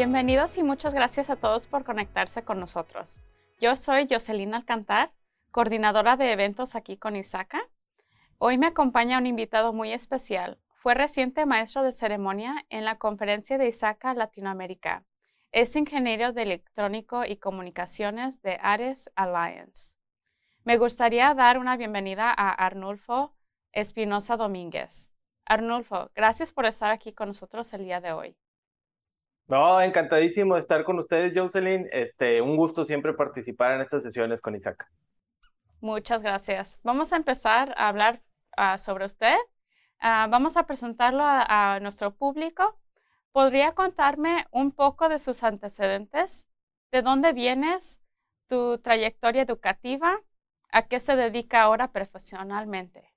Bienvenidos y muchas gracias a todos por conectarse con nosotros. Yo soy Jocelyn Alcantar, coordinadora de eventos aquí con Isaca. Hoy me acompaña un invitado muy especial. Fue reciente maestro de ceremonia en la conferencia de Isaca Latinoamérica. Es ingeniero de electrónico y comunicaciones de Ares Alliance. Me gustaría dar una bienvenida a Arnulfo Espinosa Domínguez. Arnulfo, gracias por estar aquí con nosotros el día de hoy. No, encantadísimo de estar con ustedes, Jocelyn. Este, un gusto siempre participar en estas sesiones con Isaac. Muchas gracias. Vamos a empezar a hablar ah, sobre usted. Ah, vamos a presentarlo a, a nuestro público. ¿Podría contarme un poco de sus antecedentes? ¿De dónde vienes? ¿Tu trayectoria educativa? ¿A qué se dedica ahora profesionalmente?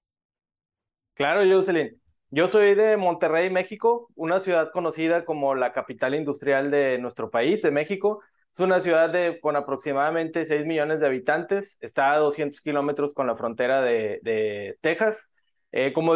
Claro, Jocelyn. Yo soy de Monterrey, México, una ciudad conocida como la capital industrial de nuestro país, de México. Es una ciudad con aproximadamente 6 millones de habitantes. Está a 200 kilómetros con la frontera de, Texas. Eh, como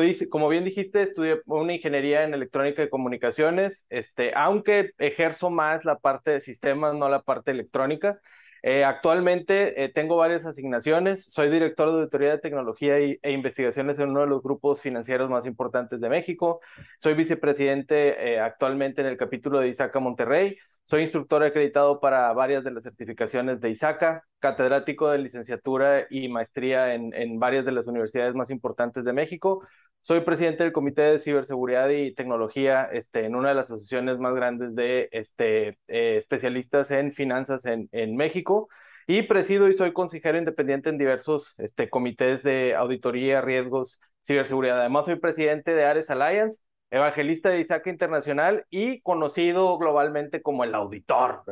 bien dijiste, estudié una ingeniería en electrónica y comunicaciones, este, aunque ejerzo más la parte de sistemas, no la parte electrónica. Eh, actualmente eh, tengo varias asignaciones. Soy director de auditoría de tecnología y, e investigaciones en uno de los grupos financieros más importantes de México. Soy vicepresidente eh, actualmente en el capítulo de ISACA Monterrey. Soy instructor acreditado para varias de las certificaciones de ISACA, catedrático de licenciatura y maestría en, en varias de las universidades más importantes de México. Soy presidente del Comité de Ciberseguridad y Tecnología este, en una de las asociaciones más grandes de este, eh, especialistas en finanzas en, en, México y presido y soy consejero independiente en diversos este, comités de auditoría, riesgos, ciberseguridad. Además, soy presidente de Ares Alliance, evangelista de Isaac Internacional y conocido globalmente como el auditor.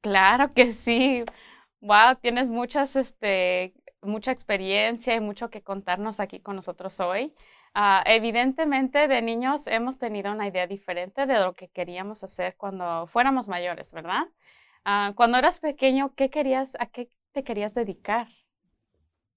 Claro que sí. Wow, tienes muchas, este, mucha experiencia y mucho que contarnos aquí con nosotros hoy. Uh, evidentemente, de niños hemos tenido una idea diferente de lo que queríamos hacer cuando fuéramos mayores, ¿verdad? Uh, cuando eras pequeño, ¿qué querías, ¿a qué te querías dedicar?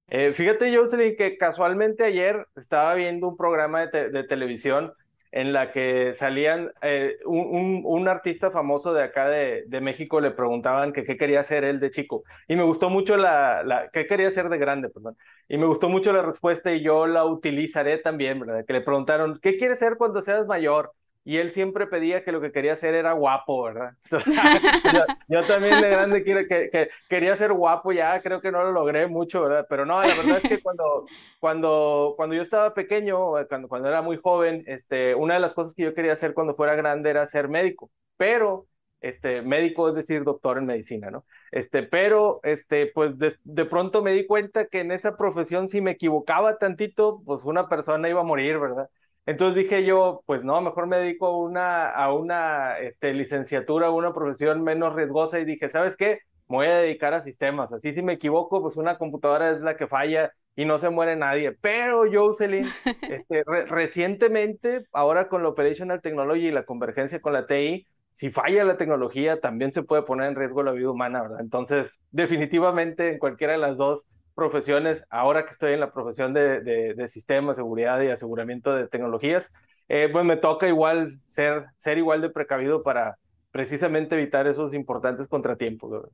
Eh, fíjate, Jocelyn, que casualmente ayer estaba viendo un programa de, te de televisión en la que salían eh, un, un, artista famoso de acá de, de, México, le preguntaban que qué quería hacer él de chico. Y me gustó mucho la, la, qué quería hacer de grande, perdón. Y me gustó mucho la respuesta y yo la utilizaré también, ¿verdad? Que le preguntaron, ¿qué quieres ser cuando seas mayor? Y él siempre pedía que lo que quería hacer era guapo, ¿verdad? yo, yo, también de grande quiero, que, que, quería ser guapo, ya creo que no lo logré mucho, ¿verdad? Pero no, la verdad es que cuando, cuando, cuando yo estaba pequeño, cuando, cuando era muy joven, este, una de las cosas que yo quería hacer cuando fuera grande era ser médico, pero este, médico es decir doctor en medicina, ¿no? Este, pero, este, pues de, de, pronto me di cuenta que en esa profesión si me equivocaba tantito, pues una persona iba a morir, ¿verdad? Entonces dije yo, pues no, mejor me dedico a una, a una este, licenciatura, a una profesión menos riesgosa y dije, ¿sabes qué? Me voy a dedicar a sistemas. Así si me equivoco, pues una computadora es la que falla y no se muere nadie. Pero Jocelyn, este, re recientemente, ahora con la Operational Technology y la convergencia con la TI, si falla la tecnología, también se puede poner en riesgo la vida humana, ¿verdad? Entonces, definitivamente en cualquiera de las dos profesiones, ahora que estoy en la profesión de, de, de sistemas, seguridad y aseguramiento de tecnologías, eh, pues me toca igual ser, ser igual de precavido para precisamente evitar esos importantes contratiempos. ¿verdad?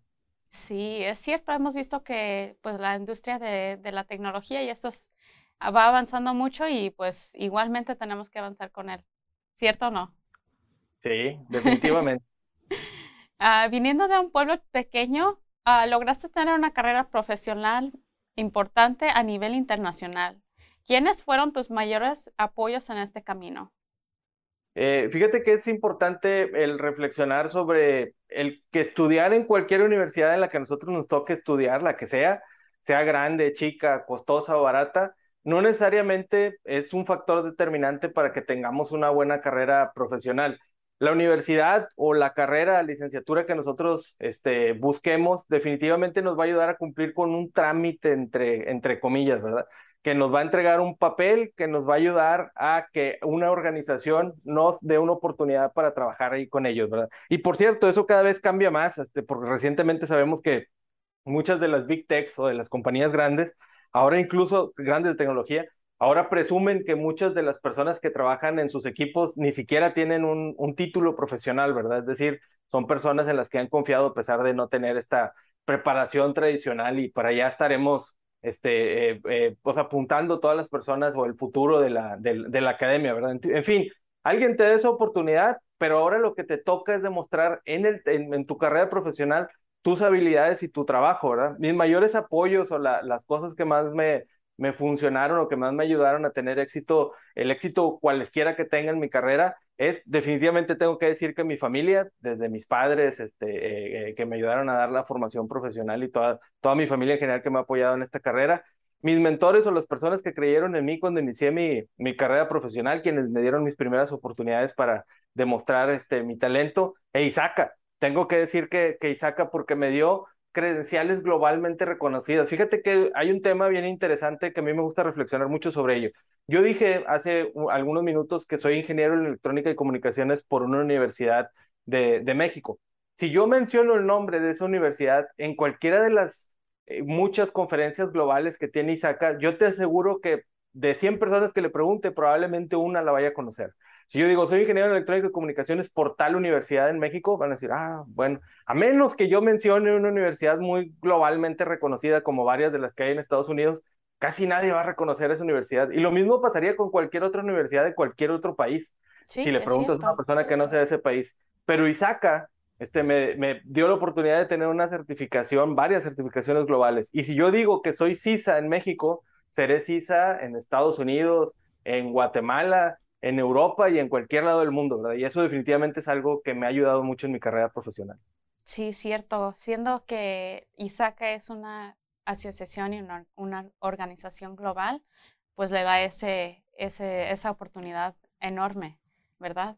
Sí, es cierto, hemos visto que pues la industria de, de la tecnología y eso es, va avanzando mucho y pues igualmente tenemos que avanzar con él, ¿cierto o no? Sí, definitivamente. uh, viniendo de un pueblo pequeño, uh, lograste tener una carrera profesional importante a nivel internacional. ¿Quiénes fueron tus mayores apoyos en este camino? Eh, fíjate que es importante el reflexionar sobre el que estudiar en cualquier universidad en la que a nosotros nos toque estudiar, la que sea, sea grande, chica, costosa o barata, no necesariamente es un factor determinante para que tengamos una buena carrera profesional la universidad o la carrera, licenciatura que nosotros este, busquemos, definitivamente nos va a ayudar a cumplir con un trámite entre, entre comillas, ¿verdad? Que nos va a entregar un papel que nos va a ayudar a que una organización nos dé una oportunidad para trabajar ahí con ellos, ¿verdad? Y por cierto, eso cada vez cambia más, este, porque recientemente sabemos que muchas de las big techs o de las compañías grandes, ahora incluso grandes de tecnología, ahora presumen que muchas de las personas que trabajan en sus equipos ni siquiera tienen un, un título profesional, ¿verdad? Es decir, son personas en las que han confiado a pesar de no tener esta preparación tradicional y para allá estaremos este, eh, eh, pues apuntando todas las personas o el futuro de la, de, la academia, ¿verdad? En, fin, alguien te da esa oportunidad, pero ahora lo que te toca es demostrar en, el, en, tu carrera profesional tus habilidades y tu trabajo, ¿verdad? Mis mayores apoyos o las cosas que más me, me funcionaron o que más me ayudaron a tener éxito, el éxito cualesquiera que tenga en mi carrera, es definitivamente tengo que decir que mi familia, desde mis padres, este, eh, eh, que me ayudaron a dar la formación profesional y toda, toda mi familia en general que me ha apoyado en esta carrera, mis mentores o las personas que creyeron en mí cuando inicié mi, mi carrera profesional, quienes me dieron mis primeras oportunidades para demostrar este, mi talento, e Isaka. Tengo que decir que, que porque me dio credenciales globalmente reconocidas. Fíjate que hay un tema bien interesante que a mí me gusta reflexionar mucho sobre ello. Yo dije hace algunos minutos que soy ingeniero en electrónica y comunicaciones por una universidad de, México. Si yo menciono el nombre de esa universidad en cualquiera de las eh, muchas conferencias globales que tiene ISACA, yo te aseguro que de 100 personas que le pregunte, probablemente una la vaya a conocer. Si yo digo, soy ingeniero en electrónica y comunicaciones por tal universidad en México, van a decir, ah, bueno, a menos que yo mencione una universidad muy globalmente reconocida como varias de las que hay en Estados Unidos, casi nadie va a reconocer esa universidad. Y lo mismo pasaría con cualquier otra universidad de cualquier otro país. si le preguntas a una persona que no sea de ese país. Pero Isaka este, me, me, dio la oportunidad de tener una certificación, varias certificaciones globales. Y si yo digo que soy CISA en México, seré CISA en Estados Unidos, en Guatemala, en Europa y en cualquier lado del mundo, ¿verdad? Y eso definitivamente es algo que me ha ayudado mucho en mi carrera profesional. Sí, cierto. Siendo que ISACA es una asociación y una, organización global, pues le da ese, ese, esa oportunidad enorme, ¿verdad?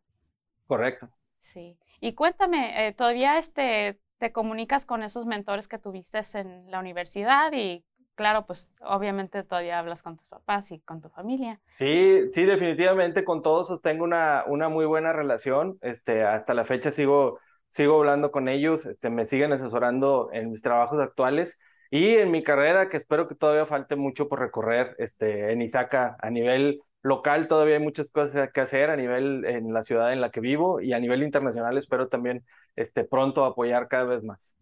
Correcto. Sí. Y cuéntame, eh, ¿todavía este, te comunicas con esos mentores que tuviste en la universidad y claro, pues obviamente todavía hablas con tus papás y con tu familia. Sí, sí, definitivamente con todos tengo una, una muy buena relación. Este, hasta la fecha sigo, sigo hablando con ellos, este, me siguen asesorando en mis trabajos actuales y en mi carrera, que espero que todavía falte mucho por recorrer este, en Isaca a nivel local todavía hay muchas cosas que hacer a nivel en la ciudad en la que vivo y a nivel internacional espero también este, pronto apoyar cada vez más.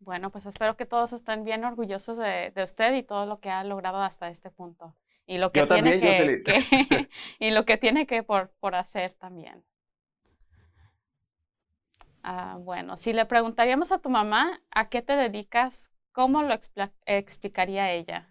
Bueno, pues espero que todos estén bien orgullosos de, usted y todo lo que ha logrado hasta este punto. Y lo que tiene que, y lo que tiene que por, por hacer también. Ah, bueno, si le preguntaríamos a tu mamá a qué te dedicas, ¿cómo lo explicaría ella?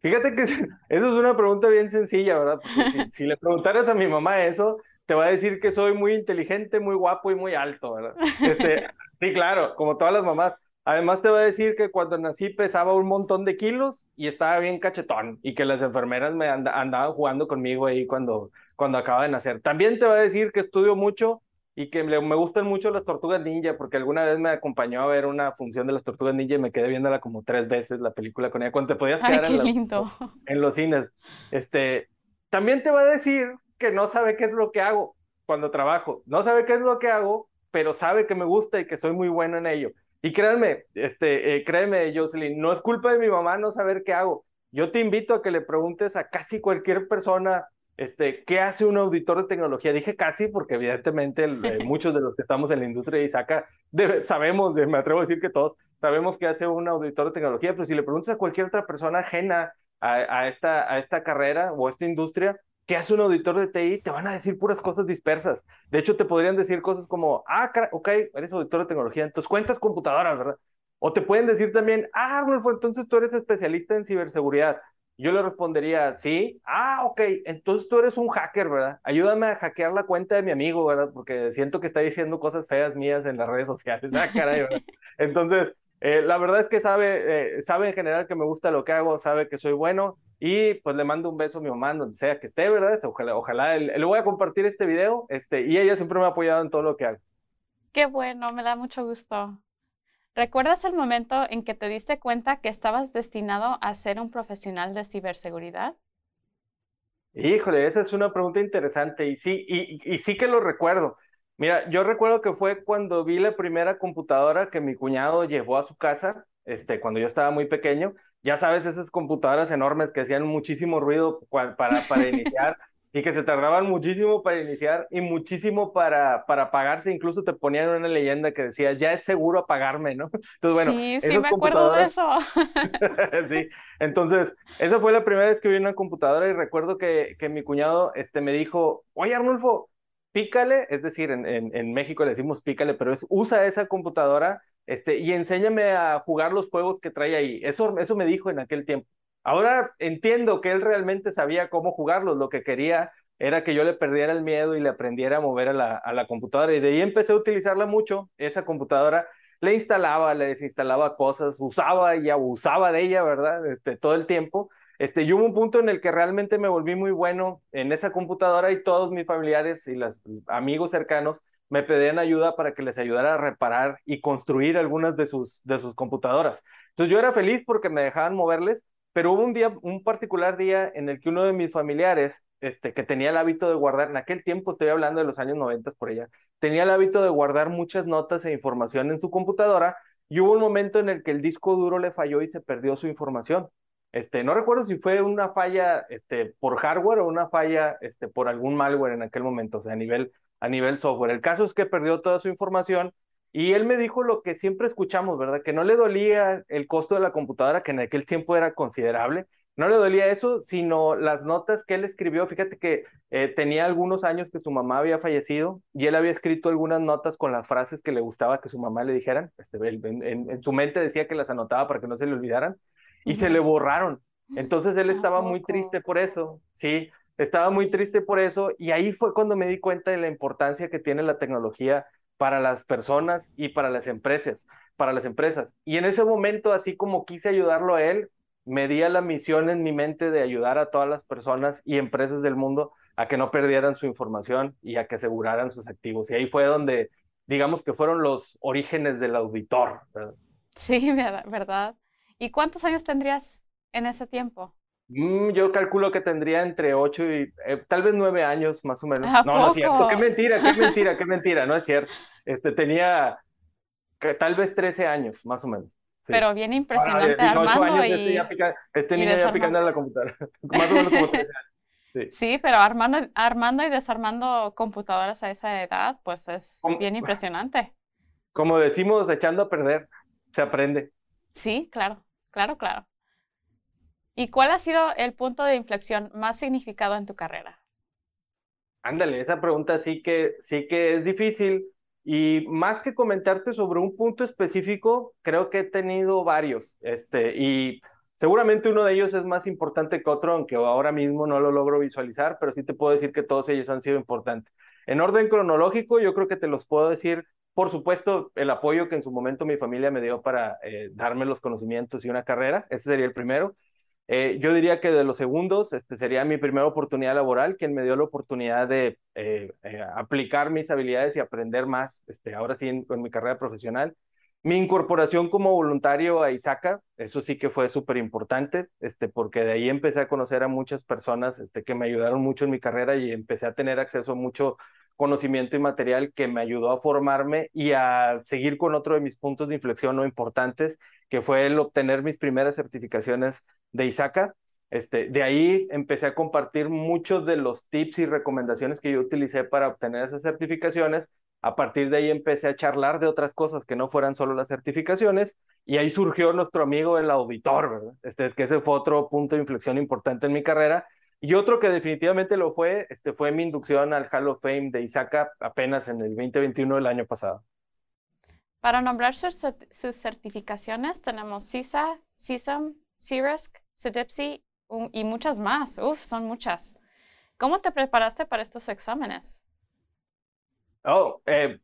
Fíjate que eso es una pregunta bien sencilla, ¿verdad? Porque si, le preguntaras a mi mamá eso, te va a decir que soy muy inteligente, muy guapo y muy alto, ¿verdad? Este, sí, claro, como todas las mamás. Además te voy a decir que cuando nací pesaba un montón de kilos y estaba bien cachetón y que las enfermeras me andaban jugando conmigo ahí cuando, cuando acaba de nacer. También te voy a decir que estudio mucho y que me, gustan mucho las tortugas ninja porque alguna vez me acompañó a ver una función de las tortugas ninja y me quedé viéndola como tres veces la película con ella cuando te podías quedar en, en los cines. Este, también te voy a decir que no sabe qué es lo que hago cuando trabajo. No sabe qué es lo que hago, pero sabe que me gusta y que soy muy bueno en ello. Y créanme, este, eh, créeme, Jocelyn, no es culpa de mi mamá no saber qué hago. Yo te invito a que le preguntes a casi cualquier persona, este, ¿qué hace un auditor de tecnología? Dije casi porque evidentemente eh, muchos de los que estamos en la industria de ISACA sabemos, me atrevo a decir que todos, sabemos qué hace un auditor de tecnología, pero si le preguntas a cualquier otra persona ajena a, a, esta, a esta carrera o a esta industria, ¿qué hace un auditor de TI? Te van a decir puras cosas dispersas. De hecho, te podrían decir cosas como, ah, ok, eres auditor de tecnología, entonces cuentas computadoras, ¿verdad? O te pueden decir también, ah, Rolfo, entonces tú eres especialista en ciberseguridad. Yo le respondería, sí, ah, ok, entonces tú eres un hacker, ¿verdad? Ayúdame a hackear la cuenta de mi amigo, ¿verdad? Porque siento que está diciendo cosas feas mías en las redes sociales. Ah, caray, ¿verdad? Entonces, eh, la verdad es que sabe, eh, sabe en general que me gusta lo que hago, sabe que soy bueno y pues le mando un beso a mi mamá donde sea que esté, ¿verdad? Ojalá, ojalá le voy a compartir este video este, y ella siempre me ha apoyado en todo lo que hago. Qué bueno, me da mucho gusto. ¿Recuerdas el momento en que te diste cuenta que estabas destinado a ser un profesional de ciberseguridad? Híjole, esa es una pregunta interesante y sí, y, y sí que lo recuerdo. Mira, yo recuerdo que fue cuando vi la primera computadora que mi cuñado llevó a su casa, este, cuando yo estaba muy pequeño, ya sabes, esas computadoras enormes que hacían muchísimo ruido para, para iniciar y que se tardaban muchísimo para iniciar y muchísimo para, para apagarse. Incluso te ponían una leyenda que decía, ya es seguro apagarme, ¿no? Entonces, bueno, sí, sí, me acuerdo de eso. sí, entonces, esa fue la primera vez que vi una computadora y recuerdo que, que mi cuñado este, me dijo, oye Arnulfo, pícale, es decir, en, en, en México le decimos pícale, pero es usa esa computadora este, y enséñame a jugar los juegos que trae ahí. Eso, eso me dijo en aquel tiempo. Ahora entiendo que él realmente sabía cómo jugarlos, lo que quería era que yo le perdiera el miedo y le aprendiera a mover a la, a la computadora. Y de ahí empecé a utilizarla mucho, esa computadora. Le instalaba, le desinstalaba cosas, usaba y abusaba de ella, ¿verdad? Este, todo el tiempo. Este, y hubo un punto en el que realmente me volví muy bueno en esa computadora y todos mis familiares y los amigos cercanos me pedían ayuda para que les ayudara a reparar y construir algunas de sus, de sus computadoras. Entonces yo era feliz porque me dejaban moverles pero hubo un día, un particular día en el que uno de mis familiares, este, que tenía el hábito de guardar, en aquel tiempo estoy hablando de los años 90 por allá, tenía el hábito de guardar muchas notas e información en su computadora y hubo un momento en el que el disco duro le falló y se perdió su información. Este, no recuerdo si fue una falla este, por hardware o una falla este, por algún malware en aquel momento, o sea, a nivel, a nivel software. El caso es que perdió toda su información y él me dijo lo que siempre escuchamos, ¿verdad? Que no le dolía el costo de la computadora, que en aquel tiempo era considerable. No le dolía eso, sino las notas que él escribió. Fíjate que eh, tenía algunos años que su mamá había fallecido y él había escrito algunas notas con las frases que le gustaba que su mamá le dijeran. Este, en, su mente decía que las anotaba para que no se le olvidaran y se le borraron. Entonces él estaba muy triste por eso, sí, estaba muy triste por eso y ahí fue cuando me di cuenta de la importancia que tiene la tecnología para las personas y para las empresas, para las empresas. Y en ese momento, así como quise ayudarlo a él, me di a la misión en mi mente de ayudar a todas las personas y empresas del mundo a que no perdieran su información y a que aseguraran sus activos. Y ahí fue donde, digamos que fueron los orígenes del auditor. Sí, verdad. ¿Y cuántos años tendrías en ese tiempo? Mm, yo calculo que tendría entre ocho y eh, tal vez nueve años más o menos. no, no es cierto. Qué mentira, qué mentira, qué mentira. No es cierto. Este tenía tal vez trece años más o menos. Pero bien impresionante Armando y, este, niño ya picando en la computadora. más o menos como Sí. sí. pero armando, armando y desarmando computadoras a esa edad, pues es bien impresionante. Como decimos, echando a perder, se aprende. Sí, claro, claro, claro. ¿Y cuál ha sido el punto de inflexión más significado en tu carrera? Ándale, esa pregunta sí que, sí que es difícil. Y más que comentarte sobre un punto específico, creo que he tenido varios. Este, y seguramente uno de ellos es más importante que otro, aunque ahora mismo no lo logro visualizar, pero sí te puedo decir que todos ellos han sido importantes. En orden cronológico, yo creo que te los puedo decir. Por supuesto, el apoyo que en su momento mi familia me dio para eh, darme los conocimientos y una carrera, ese sería el primero. Eh, yo diría que de los segundos, este sería mi primera oportunidad laboral, quien me dio la oportunidad de eh, eh, aplicar mis habilidades y aprender más, este, ahora sí, en, mi carrera profesional. Mi incorporación como voluntario a Isaca, eso sí que fue súper importante, este, porque de ahí empecé a conocer a muchas personas este, que me ayudaron mucho en mi carrera y empecé a tener acceso a mucho conocimiento y material que me ayudó a formarme y a seguir con otro de mis puntos de inflexión no importantes, que fue el obtener mis primeras certificaciones de Isaka. Este, de ahí empecé a compartir muchos de los tips y recomendaciones que yo utilicé para obtener esas certificaciones. A partir de ahí empecé a charlar de otras cosas que no fueran solo las certificaciones y ahí surgió nuestro amigo el auditor, ¿verdad? Este es que ese fue otro punto de inflexión importante en mi carrera. Y otro que definitivamente lo fue, este fue mi inducción al Hall of Fame de Isaka apenas en el 2021 del año pasado. Para nombrar sus, certificaciones tenemos CISA, CISM, CIRISC, CDIPSI y muchas más. Uf, son muchas. ¿Cómo te preparaste para estos exámenes? Oh, eh,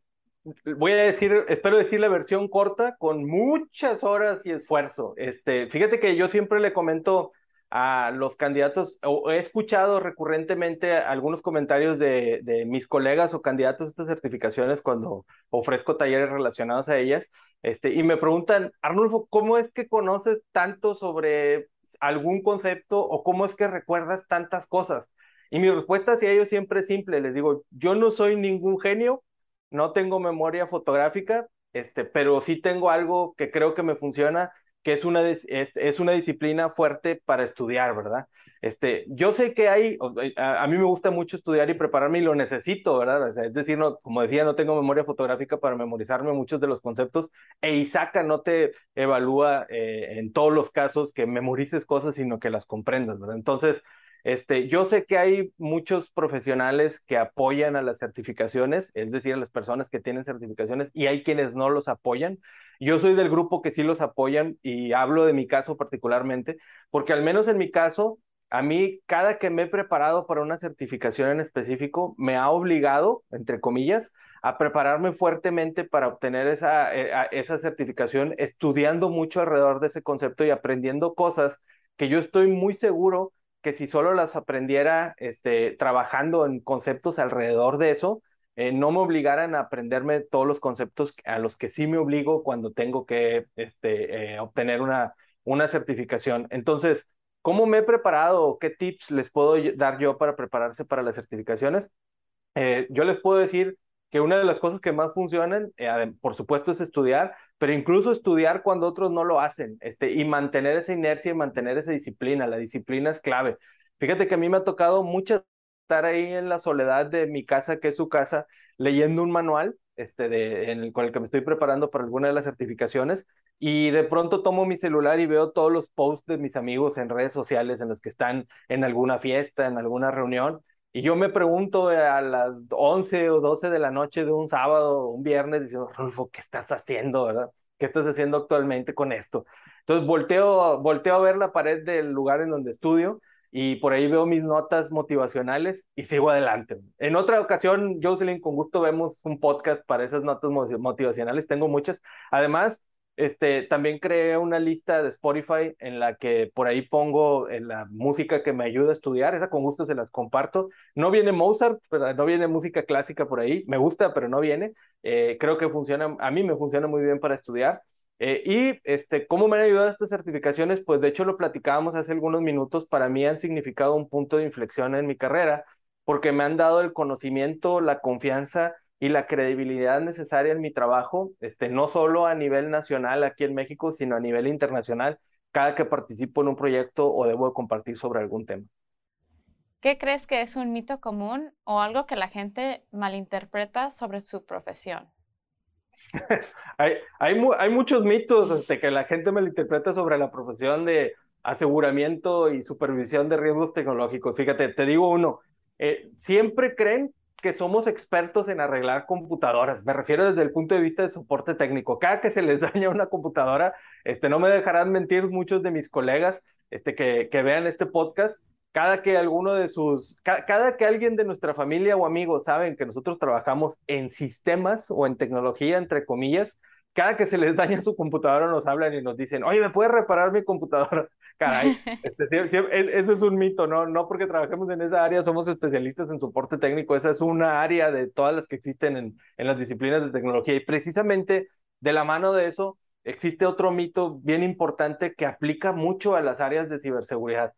voy a decir, espero decir la versión corta con muchas horas y esfuerzo. Este, fíjate que yo siempre le comento a los candidatos, o he escuchado recurrentemente algunos comentarios de, de, mis colegas o candidatos a estas certificaciones cuando ofrezco talleres relacionados a ellas, este, y me preguntan, Arnulfo, ¿cómo es que conoces tanto sobre algún concepto o cómo es que recuerdas tantas cosas? Y mi respuesta hacia ellos siempre es simple, les digo, yo no soy ningún genio, no tengo memoria fotográfica, este, pero sí tengo algo que creo que me funciona que es una, es, una disciplina fuerte para estudiar, ¿verdad? Este, yo sé que hay, a, mí me gusta mucho estudiar y prepararme y lo necesito, ¿verdad? es decir, no, como decía, no tengo memoria fotográfica para memorizarme muchos de los conceptos e Isaka no te evalúa eh, en todos los casos que memorices cosas, sino que las comprendas, ¿verdad? Entonces, este, yo sé que hay muchos profesionales que apoyan a las certificaciones, es decir, a las personas que tienen certificaciones, y hay quienes no los apoyan. Yo soy del grupo que sí los apoyan y hablo de mi caso particularmente, porque al menos en mi caso, a mí cada que me he preparado para una certificación en específico, me ha obligado, entre comillas, a prepararme fuertemente para obtener esa, eh, esa certificación, estudiando mucho alrededor de ese concepto y aprendiendo cosas que yo estoy muy seguro que si solo las aprendiera este, trabajando en conceptos alrededor de eso, eh, no me obligaran a aprenderme todos los conceptos a los que sí me obligo cuando tengo que este, eh, obtener una, una certificación. Entonces, ¿cómo me he preparado? ¿Qué tips les puedo dar yo para prepararse para las certificaciones? Eh, yo les puedo decir que una de las cosas que más funcionan, por supuesto, es estudiar, pero incluso estudiar cuando otros no lo hacen, este, y mantener esa inercia y mantener esa disciplina, la disciplina es clave. Fíjate que a mí me ha tocado mucho estar ahí en la soledad de mi casa, que es su casa, leyendo un manual, este, de, el, con el que me estoy preparando para alguna de las certificaciones, y de pronto tomo mi celular y veo todos los posts de mis amigos en redes sociales en los que están en alguna fiesta, en alguna reunión, y yo me pregunto eh, a las 11 o 12 de la noche de un sábado, un viernes, diciendo, Rolfo, ¿qué estás haciendo, verdad? ¿Qué estás haciendo actualmente con esto? Entonces volteo, volteo a ver la pared del lugar en donde estudio y por ahí veo mis notas motivacionales y sigo adelante. En otra ocasión, Jocelyn, con gusto vemos un podcast para esas notas motivacionales, tengo muchas. Además, este, también creé una lista de Spotify en la que por ahí pongo eh, la música que me ayuda a estudiar, esa con gusto se las comparto. No viene Mozart, no viene música clásica por ahí, me gusta, pero no viene. Eh, creo que funciona, a mí me funciona muy bien para estudiar. Eh, y este, ¿cómo me han ayudado estas certificaciones? Pues de hecho lo platicábamos hace algunos minutos, para mí han significado un punto de inflexión en mi carrera, porque me han dado el conocimiento, la confianza y la credibilidad necesaria en mi trabajo, este, no solo a nivel nacional aquí en México, sino a nivel internacional, cada que participo en un proyecto o debo compartir sobre algún tema. ¿Qué crees que es un mito común o algo que la gente malinterpreta sobre su profesión? hay, hay, hay, muchos mitos este, que la gente malinterpreta sobre la profesión de aseguramiento y supervisión de riesgos tecnológicos. Fíjate, te digo uno, eh, siempre creen que somos expertos en arreglar computadoras. Me refiero desde el punto de vista de soporte técnico. Cada que se les daña una computadora, este, no me dejarán mentir muchos de mis colegas este, que, que vean este podcast. Cada que alguno de sus, cada que alguien de nuestra familia o amigos saben que nosotros trabajamos en sistemas o en tecnología, entre comillas, cada que se les daña su computadora nos hablan y nos dicen, oye, ¿me puedes reparar mi computadora? Caray, este, eso es un mito, ¿no? No porque trabajemos en esa área somos especialistas en soporte técnico, esa es una área de todas las que existen en, en las disciplinas de tecnología y precisamente de la mano de eso existe otro mito bien importante que aplica mucho a las áreas de ciberseguridad.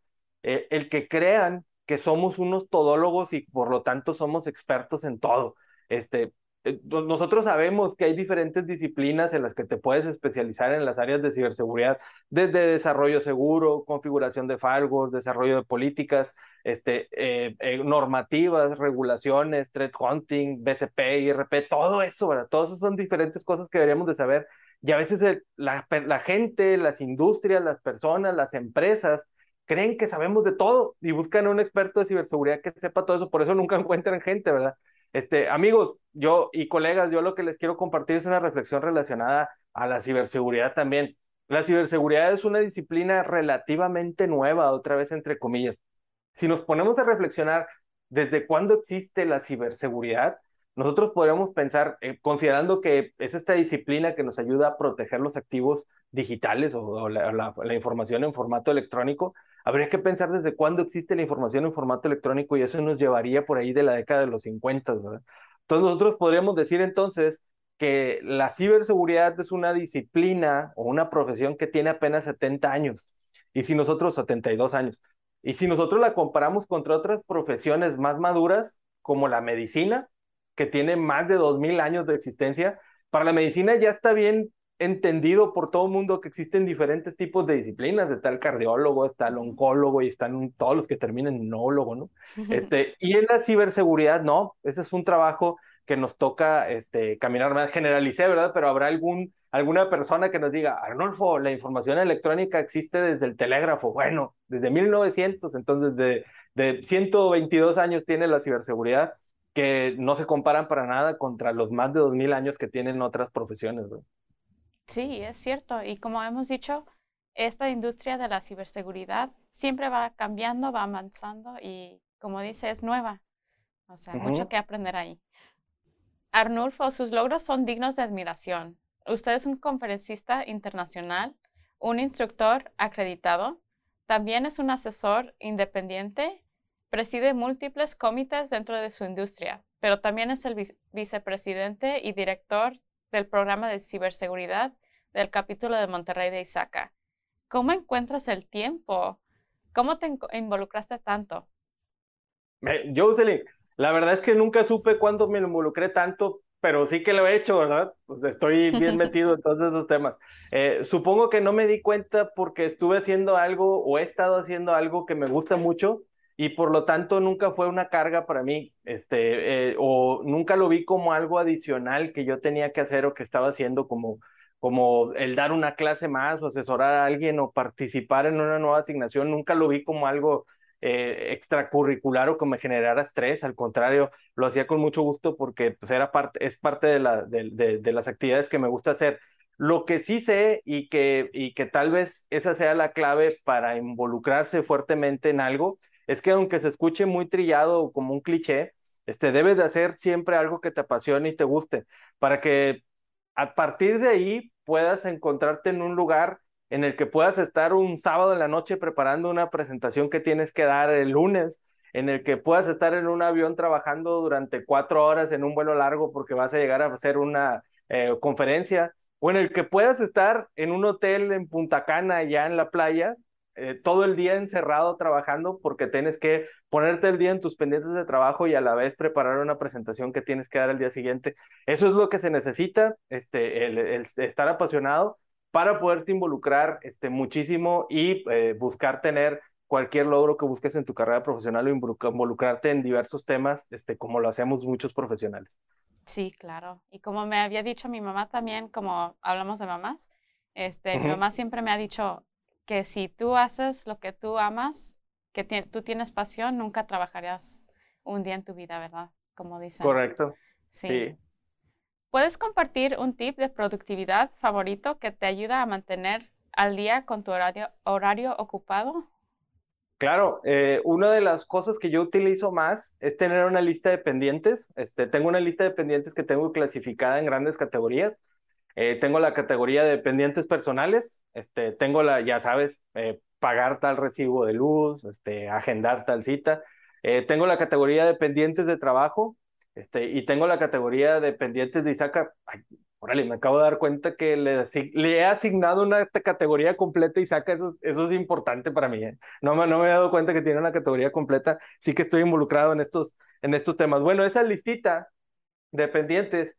Eh, el que crean que somos unos todólogos y por lo tanto somos expertos en todo. Este, eh, nosotros sabemos que hay diferentes disciplinas en las que te puedes especializar en las áreas de ciberseguridad, desde desarrollo seguro, configuración de firewalls, desarrollo de políticas, este, eh, normativas, regulaciones, threat hunting, BCP, IRP, todo eso, ¿verdad? Todos eso son diferentes cosas que deberíamos de saber. Y a veces la, la gente, las industrias, las personas, las empresas, creen que sabemos de todo y buscan a un experto de ciberseguridad que sepa todo eso, por eso nunca encuentran gente, ¿verdad? Este, amigos, yo y colegas, yo lo que les quiero compartir es una reflexión relacionada a la ciberseguridad también. La ciberseguridad es una disciplina relativamente nueva, otra vez entre comillas. Si nos ponemos a reflexionar desde cuándo existe la ciberseguridad, nosotros podríamos pensar, eh, considerando que es esta disciplina que nos ayuda a proteger los activos digitales o, la, información en formato electrónico, habría que pensar desde cuándo existe la información en formato electrónico y eso nos llevaría por ahí de la década de los 50, ¿verdad? Entonces nosotros podríamos decir entonces que la ciberseguridad es una disciplina o una profesión que tiene apenas 70 años y si nosotros 72 años. Y si nosotros la comparamos contra otras profesiones más maduras como la medicina, que tiene más de 2000 años de existencia, para la medicina ya está bien entendido por todo el mundo que existen diferentes tipos de disciplinas. Está el cardiólogo, está el oncólogo y están todos los que terminan en ¿no? Este, y en la ciberseguridad, no, ese es un trabajo que nos toca este, caminar más. Generalicé, ¿verdad? Pero habrá algún, alguna persona que nos diga, Arnulfo, la información electrónica existe desde el telégrafo. Bueno, desde 1900, entonces de, de 122 años tiene la ciberseguridad que no se comparan para nada contra los más de 2000 años que tienen otras profesiones. ¿verdad? Sí, es cierto. Y como hemos dicho, esta industria de la ciberseguridad siempre va cambiando, va avanzando y, como dice, es nueva. O sea, mucho que aprender ahí. Arnulfo, sus logros son dignos de admiración. Usted es un conferencista internacional, un instructor acreditado, también es un asesor independiente, preside múltiples comités dentro de su industria, pero también es el vicepresidente y director del programa de ciberseguridad del capítulo de Monterrey de Isaca. ¿Cómo encuentras el tiempo? ¿Cómo te involucraste tanto? Jocelyn, la verdad es que nunca supe cuándo me involucré tanto, pero sí que lo he hecho, ¿verdad? Pues estoy bien metido en todos esos temas. Eh, supongo que no me di cuenta porque estuve haciendo algo o he estado haciendo algo que me gusta mucho y por lo tanto nunca fue una carga para mí, este, eh, o nunca lo vi como algo adicional que yo tenía que hacer o que estaba haciendo como, como el dar una clase más o asesorar a alguien o participar en una nueva asignación, nunca lo vi como algo eh, extracurricular o que me generara estrés, al contrario, lo hacía con mucho gusto porque pues, era parte, es parte de, la, de, de, las actividades que me gusta hacer. Lo que sí sé y que, y que tal vez esa sea la clave para involucrarse fuertemente en algo, es que aunque se escuche muy trillado como un cliché, este, debes de hacer siempre algo que te apasione y te guste, para que a partir de ahí puedas encontrarte en un lugar en el que puedas estar un sábado en la noche preparando una presentación que tienes que dar el lunes, en el que puedas estar en un avión trabajando durante cuatro horas en un vuelo largo porque vas a llegar a hacer una eh, conferencia, o en el que puedas estar en un hotel en Punta Cana, ya en la playa, eh, todo el día encerrado trabajando porque tienes que ponerte el día en tus pendientes de trabajo y a la vez preparar una presentación que tienes que dar el día siguiente. Eso es lo que se necesita, este, el, estar apasionado para poderte involucrar este, muchísimo y eh, buscar tener cualquier logro que busques en tu carrera profesional o involucrarte en diversos temas, este, como lo hacemos muchos profesionales. Sí, claro. Y como me había dicho mi mamá también, como hablamos de mamás, este, mi mamá siempre me ha dicho, que si tú haces lo que tú amas, que tú tienes pasión, nunca trabajarías un día en tu vida, ¿verdad? Como dicen. Correcto. Sí. ¿Puedes compartir un tip de productividad favorito que te ayuda a mantener al día con tu horario, horario ocupado? Claro, eh, una de las cosas que yo utilizo más es tener una lista de pendientes. Este, tengo una lista de pendientes que tengo clasificada en grandes categorías. Eh, tengo la categoría de pendientes personales, este, tengo la, ya sabes, eh, pagar tal recibo de luz, este, agendar tal cita. Eh, tengo la categoría de pendientes de trabajo, este, y tengo la categoría de pendientes de Isaca. Ay, órale, me acabo de dar cuenta que le, le he asignado una categoría completa a Isaca, eso, eso es importante para mí. No, me, no me he dado cuenta que tiene una categoría completa, sí que estoy involucrado en estos, en estos temas. Bueno, esa listita de pendientes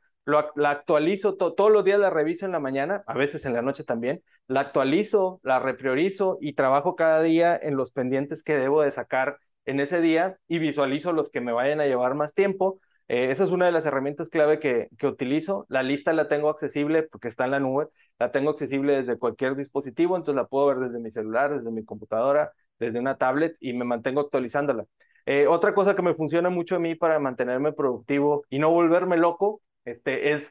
la actualizo, todos los días la reviso en la mañana, a veces en la noche también, la actualizo, la repriorizo y trabajo cada día en los pendientes que debo de sacar en ese día y visualizo los que me vayan a llevar más tiempo. Eh, esa es una de las herramientas clave que, que utilizo. La lista la tengo accesible porque está en la nube, la tengo accesible desde cualquier dispositivo, entonces la puedo ver desde mi celular, desde mi computadora, desde una tablet y me mantengo actualizándola. Eh, otra cosa que me funciona mucho a mí para mantenerme productivo y no volverme loco este, es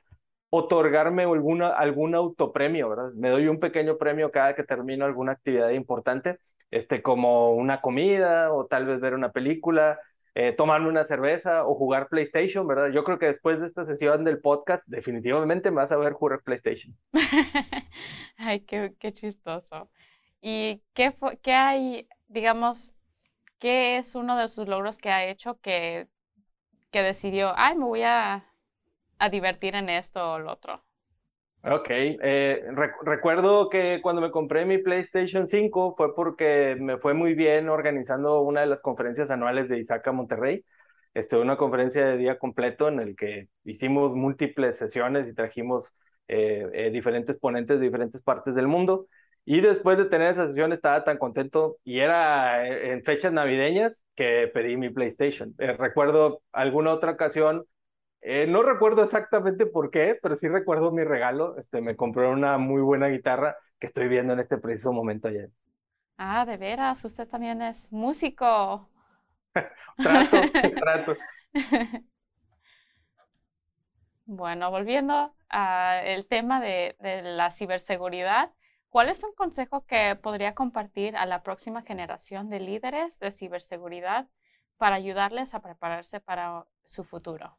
otorgarme alguna, algún autopremio, ¿verdad? Me doy un pequeño premio cada que termino alguna actividad importante, este, como una comida o tal vez ver una película, eh, tomarme una cerveza o jugar PlayStation, ¿verdad? Yo creo que después de esta sesión del podcast, definitivamente me vas a ver jugar PlayStation. Ay, qué, qué chistoso. ¿Y qué, qué hay, digamos, qué es uno de sus logros que ha hecho que, que decidió, ay, me voy a a divertir en esto o lo otro. Ok, eh, recuerdo que cuando me compré mi PlayStation 5 fue porque me fue muy bien organizando una de las conferencias anuales de Isaca Monterrey. Este, una conferencia de día completo en el que hicimos múltiples sesiones y trajimos diferentes ponentes de diferentes partes del mundo. Y después de tener esa sesión estaba tan contento y era en fechas navideñas que pedí mi PlayStation. recuerdo alguna otra ocasión eh, no recuerdo exactamente por qué, pero sí recuerdo mi regalo. Este, me compré una muy buena guitarra que estoy viendo en este preciso momento ayer. Ah, de veras, usted también es músico. trato, trato. Bueno, volviendo al tema de, de, la ciberseguridad, ¿cuál es un consejo que podría compartir a la próxima generación de líderes de ciberseguridad para ayudarles a prepararse para su futuro?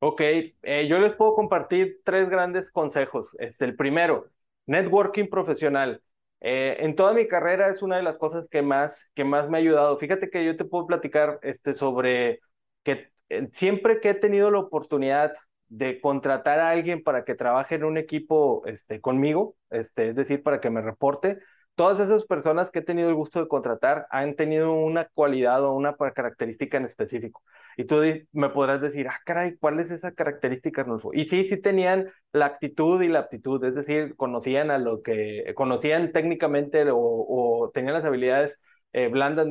Ok, eh, yo les puedo compartir tres grandes consejos. Este, el primero, networking profesional. Eh, en toda mi carrera es una de las cosas que más, que más me ha ayudado. Fíjate que yo te puedo platicar este, sobre que eh, siempre que he tenido la oportunidad de contratar a alguien para que trabaje en un equipo este, conmigo, este, es decir, para que me reporte, todas esas personas que he tenido el gusto de contratar han tenido una cualidad o una característica en específico. Y tú me podrás decir, ah, caray, ¿cuál es esa característica, Arnulfo? Y sí, sí tenían la actitud y la aptitud, es decir, conocían a lo que, conocían técnicamente o, tenían las habilidades eh, blandas,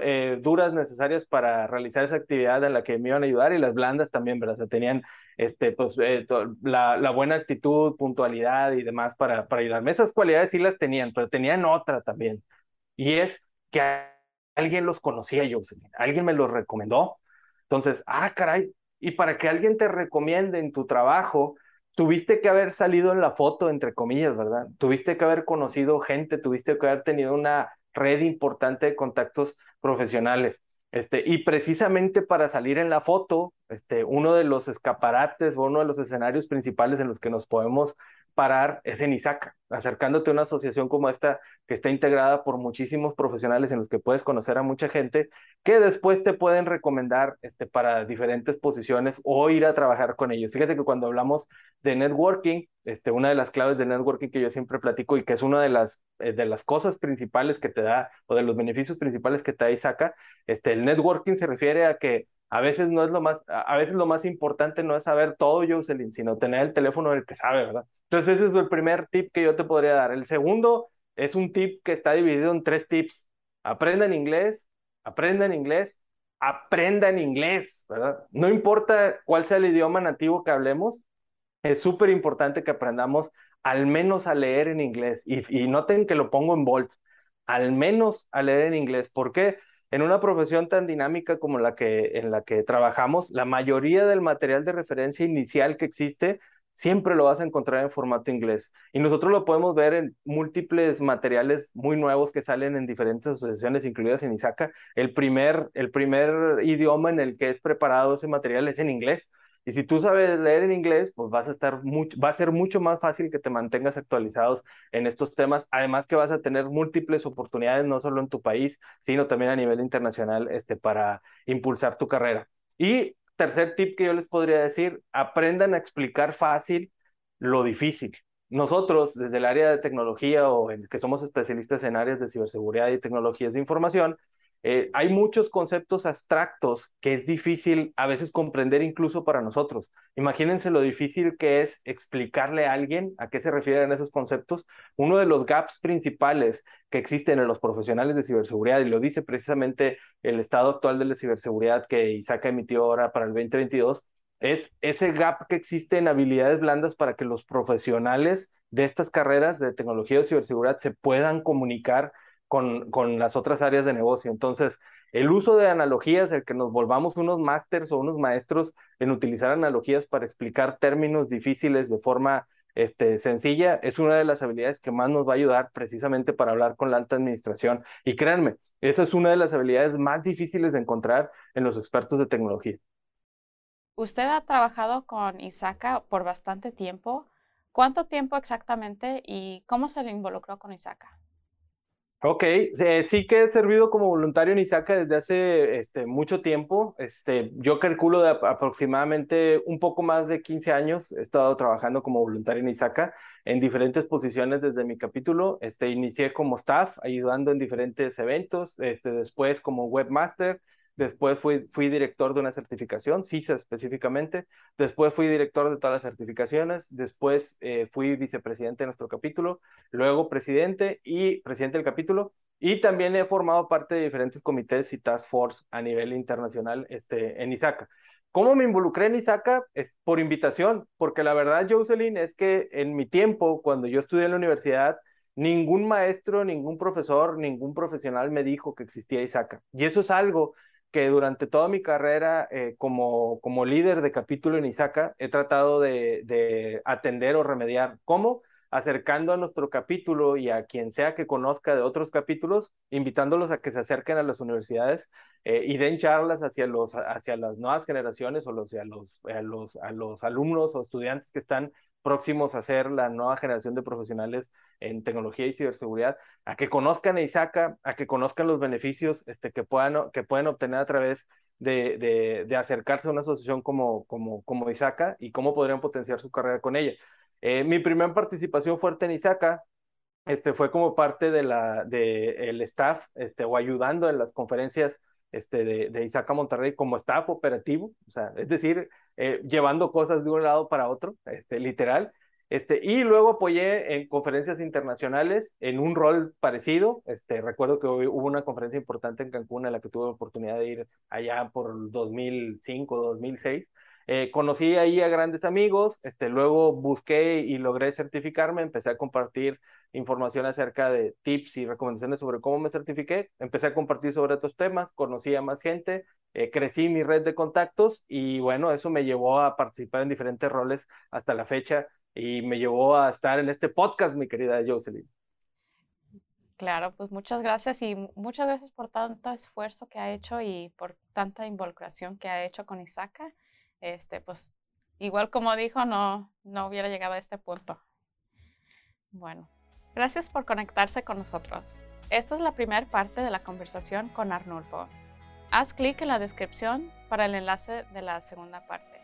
eh, duras necesarias para realizar esa actividad en la que me iban a ayudar y las blandas también, ¿verdad? Tenían este, pues, eh, la, la, buena actitud, puntualidad y demás para, para ayudarme. Esas cualidades sí las tenían, pero tenían otra también. Y es que alguien los conocía yo, alguien me los recomendó entonces, ah, caray, y para que alguien te recomiende en tu trabajo, tuviste que haber salido en la foto, entre comillas, ¿verdad? Tuviste que haber conocido gente, tuviste que haber tenido una red importante de contactos profesionales. Este, y precisamente para salir en la foto, este, uno de los escaparates o uno de los escenarios principales en los que nos podemos parar es en ISACA, acercándote a una asociación como esta que está integrada por muchísimos profesionales en los que puedes conocer a mucha gente que después te pueden recomendar este, para diferentes posiciones o ir a trabajar con ellos. Fíjate que cuando hablamos de networking, este, una de las claves de networking que yo siempre platico y que es una de las, eh, de las cosas principales que te da o de los beneficios principales que te da ISACA, este, el networking se refiere a que a veces no es lo más, a veces lo más importante no es saber todo, Jocelyn, sino tener el teléfono del que sabe, ¿verdad? Entonces ese es el primer tip que yo te podría dar. El segundo es un tip que está dividido en tres tips. Aprendan inglés, aprendan inglés, aprendan inglés, ¿verdad? No importa cuál sea el idioma nativo que hablemos, es súper importante que aprendamos al menos a leer en inglés. Y, y noten que lo pongo en bold, al menos a leer en inglés. ¿Por qué? En una profesión tan dinámica como la que en la que trabajamos, la mayoría del material de referencia inicial que existe siempre lo vas a encontrar en formato inglés. Y nosotros lo podemos ver en múltiples materiales muy nuevos que salen en diferentes asociaciones, incluidas en ISACA. El primer, el primer idioma en el que es preparado ese material es en inglés. Y si tú sabes leer en inglés, pues vas a estar mucho, va a ser mucho más fácil que te mantengas actualizados en estos temas. Además que vas a tener múltiples oportunidades, no solo en tu país, sino también a nivel internacional, este, para impulsar tu carrera. Y tercer tip que yo les podría decir, aprendan a explicar fácil lo difícil. Nosotros, desde el área de tecnología o en que somos especialistas en áreas de ciberseguridad y tecnologías de información, eh, hay muchos conceptos abstractos que es difícil a veces comprender incluso para nosotros. Imagínense lo difícil que es explicarle a alguien a qué se refieren esos conceptos. Uno de los gaps principales que existen en los profesionales de ciberseguridad, y lo dice precisamente el estado actual de la ciberseguridad que ISACA emitió ahora para el 2022, es ese gap que existe en habilidades blandas para que los profesionales de estas carreras de tecnología o ciberseguridad se puedan comunicar con, con las otras áreas de negocio. Entonces, el uso de analogías, el que nos volvamos unos másters o unos maestros en utilizar analogías para explicar términos difíciles de forma este, sencilla, es una de las habilidades que más nos va a ayudar precisamente para hablar con la alta administración. Y créanme, esa es una de las habilidades más difíciles de encontrar en los expertos de tecnología. Usted ha trabajado con Isaka por bastante tiempo. ¿Cuánto tiempo exactamente y cómo se le involucró con Isaka? Ok, sí que he servido como voluntario en ISACA desde hace este, mucho tiempo. Este, yo calculo de aproximadamente un poco más de 15 años. He estado trabajando como voluntario en ISACA en diferentes posiciones desde mi capítulo. Este, inicié como staff, ayudando en diferentes eventos. Este, después como webmaster, después fui, fui director de una certificación, CISA específicamente, después fui director de todas las certificaciones, después eh, fui vicepresidente de nuestro capítulo, luego presidente y presidente del capítulo, y también he formado parte de diferentes comités y task force a nivel internacional este, en ISACA. ¿Cómo me involucré en ISACA? Es por invitación, porque la verdad, Jocelyn, es que en mi tiempo, cuando yo estudié en la universidad, ningún maestro, ningún profesor, ningún profesional me dijo que existía ISACA. Y eso es algo que durante toda mi carrera eh, como, como líder de capítulo en ISACA he tratado de, de atender o remediar. ¿Cómo? acercando a nuestro capítulo y a quien sea que conozca de otros capítulos, invitándolos a que se acerquen a las universidades eh, y den charlas hacia, los, hacia las nuevas generaciones o los, a, los, a, los, a los alumnos o estudiantes que están próximos a ser la nueva generación de profesionales en tecnología y ciberseguridad, a que conozcan a ISACA, a que conozcan los beneficios este, que, puedan, que pueden obtener a través de, de, de, acercarse a una asociación como, como, como ISACA y cómo podrían potenciar su carrera con ella. Eh, mi primera participación fuerte en ISACA este, fue como parte de la, de el staff este, o ayudando en las conferencias este, de, de ISACA Monterrey como staff operativo, o sea, es decir, eh, llevando cosas de un lado para otro, este, literal. Este, y luego apoyé en conferencias internacionales en un rol parecido. Este, recuerdo que hubo una conferencia importante en Cancún en la que tuve la oportunidad de ir allá por 2005, 2006. Eh, conocí ahí a grandes amigos, este, luego busqué y logré certificarme, empecé a compartir información acerca de tips y recomendaciones sobre cómo me certifiqué, empecé a compartir sobre estos temas, conocí a más gente, eh, crecí mi red de contactos y bueno, eso me llevó a participar en diferentes roles hasta la fecha y me llevó a estar en este podcast, mi querida Jocelyn. Claro, pues muchas gracias y muchas gracias por tanto esfuerzo que ha hecho y por tanta involucración que ha hecho con Isaka este, pues igual como dijo, no, no hubiera llegado a este punto. Bueno, gracias por conectarse con nosotros. Esta es la primera parte de la conversación con Arnulfo. Haz clic en la descripción para el enlace de la segunda parte.